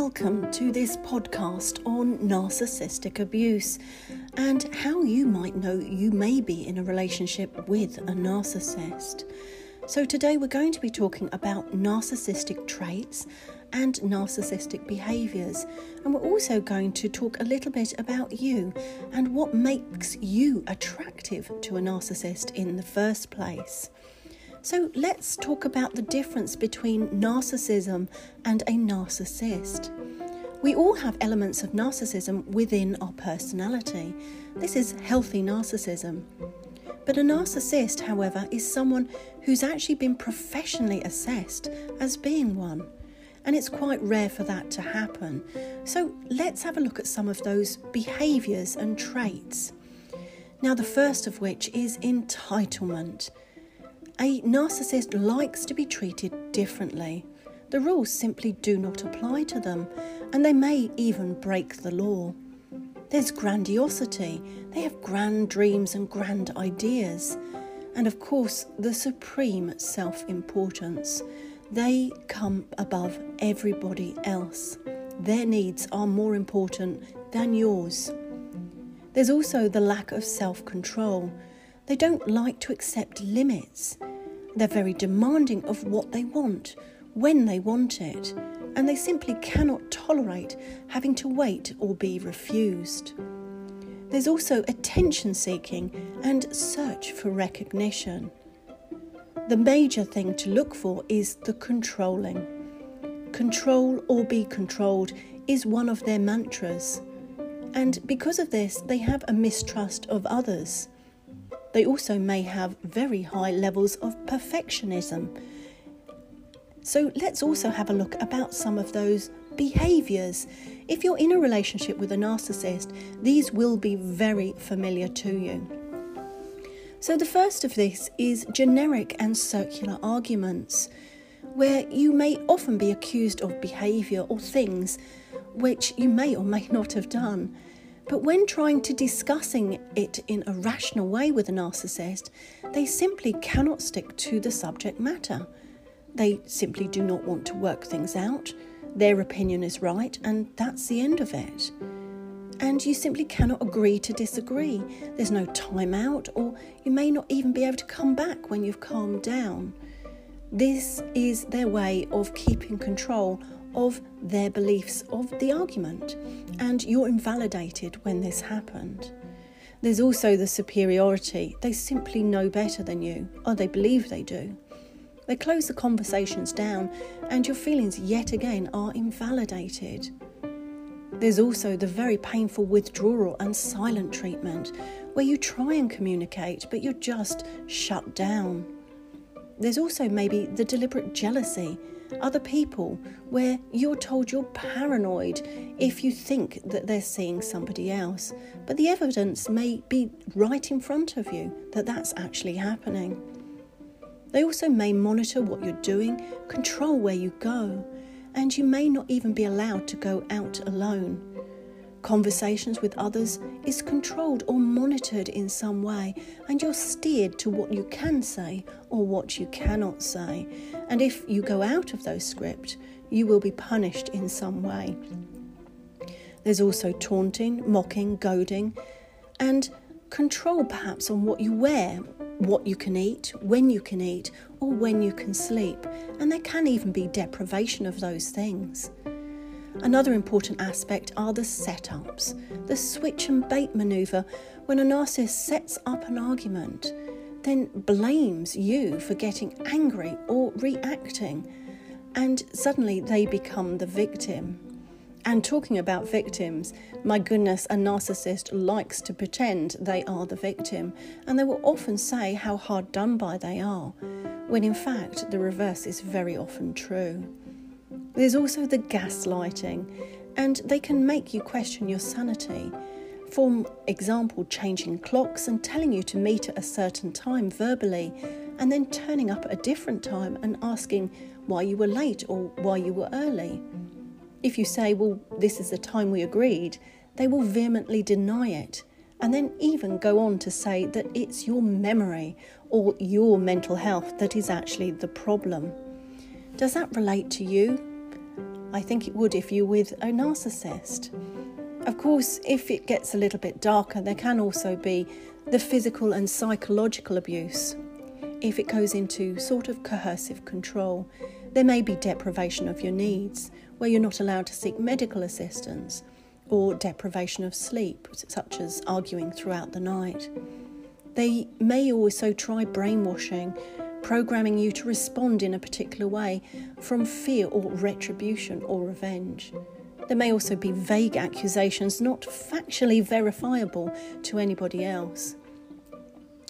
welcome to this podcast on narcissistic abuse and how you might know you may be in a relationship with a narcissist. So, today we're going to be talking about narcissistic traits and narcissistic behaviours, and we're also going to talk a little bit about you and what makes you attractive to a narcissist in the first place. So let's talk about the difference between narcissism and a narcissist. We all have elements of narcissism within our personality. This is healthy narcissism. But a narcissist, however, is someone who's actually been professionally assessed as being one. And it's quite rare for that to happen. So let's have a look at some of those behaviours and traits. Now, the first of which is entitlement. A narcissist likes to be treated differently. The rules simply do not apply to them, and they may even break the law. There's grandiosity, they have grand dreams and grand ideas, and of course, the supreme self importance. They come above everybody else. Their needs are more important than yours. There's also the lack of self control. They don't like to accept limits. They're very demanding of what they want, when they want it, and they simply cannot tolerate having to wait or be refused. There's also attention seeking and search for recognition. The major thing to look for is the controlling. Control or be controlled is one of their mantras, and because of this, they have a mistrust of others. They also may have very high levels of perfectionism. So let's also have a look about some of those behaviors. If you're in a relationship with a narcissist, these will be very familiar to you. So, the first of this is generic and circular arguments, where you may often be accused of behaviour or things which you may or may not have done. But when trying to discussing it in a rational way with a narcissist, they simply cannot stick to the subject matter. They simply do not want to work things out. Their opinion is right, and that's the end of it. And you simply cannot agree to disagree. There's no time out, or you may not even be able to come back when you've calmed down. This is their way of keeping control of their beliefs of the argument, and you're invalidated when this happened. There's also the superiority. They simply know better than you, or they believe they do. They close the conversations down, and your feelings yet again are invalidated. There's also the very painful withdrawal and silent treatment, where you try and communicate, but you're just shut down. There's also maybe the deliberate jealousy other people where you're told you're paranoid if you think that they're seeing somebody else, but the evidence may be right in front of you that that's actually happening. They also may monitor what you're doing, control where you go, and you may not even be allowed to go out alone. Conversations with others is controlled or monitored in some way, and you're steered to what you can say or what you cannot say. And if you go out of those script, you will be punished in some way. There's also taunting, mocking, goading, and control perhaps on what you wear, what you can eat, when you can eat, or when you can sleep. And there can even be deprivation of those things. Another important aspect are the setups, the switch and bait maneuver when a narcissist sets up an argument, then blames you for getting angry or reacting, and suddenly they become the victim. And talking about victims, my goodness, a narcissist likes to pretend they are the victim, and they will often say how hard done by they are, when in fact the reverse is very often true. There's also the gaslighting, and they can make you question your sanity. For example, changing clocks and telling you to meet at a certain time verbally, and then turning up at a different time and asking why you were late or why you were early. If you say, Well, this is the time we agreed, they will vehemently deny it and then even go on to say that it's your memory or your mental health that is actually the problem. Does that relate to you? I think it would if you're with a narcissist. Of course, if it gets a little bit darker, there can also be the physical and psychological abuse. If it goes into sort of coercive control, there may be deprivation of your needs, where you're not allowed to seek medical assistance, or deprivation of sleep, such as arguing throughout the night. They may also try brainwashing, programming you to respond in a particular way from fear or retribution or revenge. There may also be vague accusations not factually verifiable to anybody else.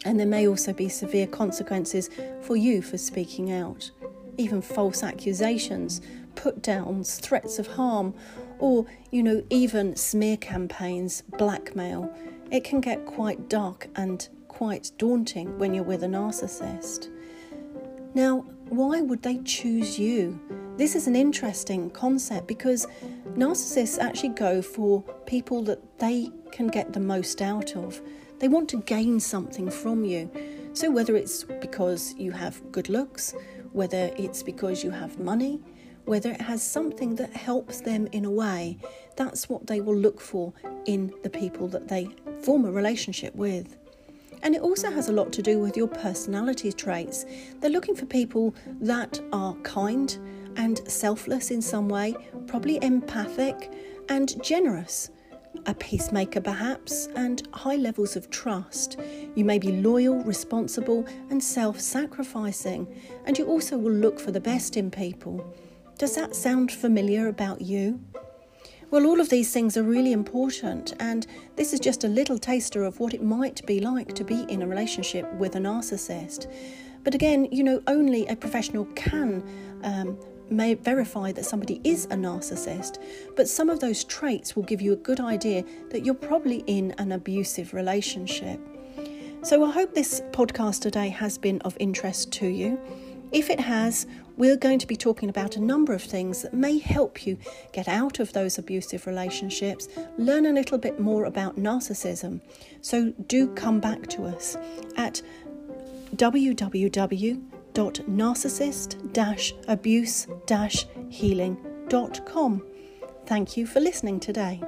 And there may also be severe consequences for you for speaking out. Even false accusations, put downs, threats of harm, or, you know, even smear campaigns, blackmail. It can get quite dark and quite daunting when you're with a narcissist. Now, why would they choose you? This is an interesting concept because narcissists actually go for people that they can get the most out of. They want to gain something from you. So, whether it's because you have good looks, whether it's because you have money, whether it has something that helps them in a way, that's what they will look for in the people that they form a relationship with. And it also has a lot to do with your personality traits. They're looking for people that are kind and selfless in some way, probably empathic and generous. A peacemaker, perhaps, and high levels of trust. You may be loyal, responsible, and self sacrificing, and you also will look for the best in people. Does that sound familiar about you? Well, all of these things are really important, and this is just a little taster of what it might be like to be in a relationship with a narcissist. But again, you know, only a professional can um, may verify that somebody is a narcissist, but some of those traits will give you a good idea that you're probably in an abusive relationship. So I hope this podcast today has been of interest to you. If it has, we're going to be talking about a number of things that may help you get out of those abusive relationships, learn a little bit more about narcissism. So do come back to us at www.narcissist-abuse-healing.com. Thank you for listening today.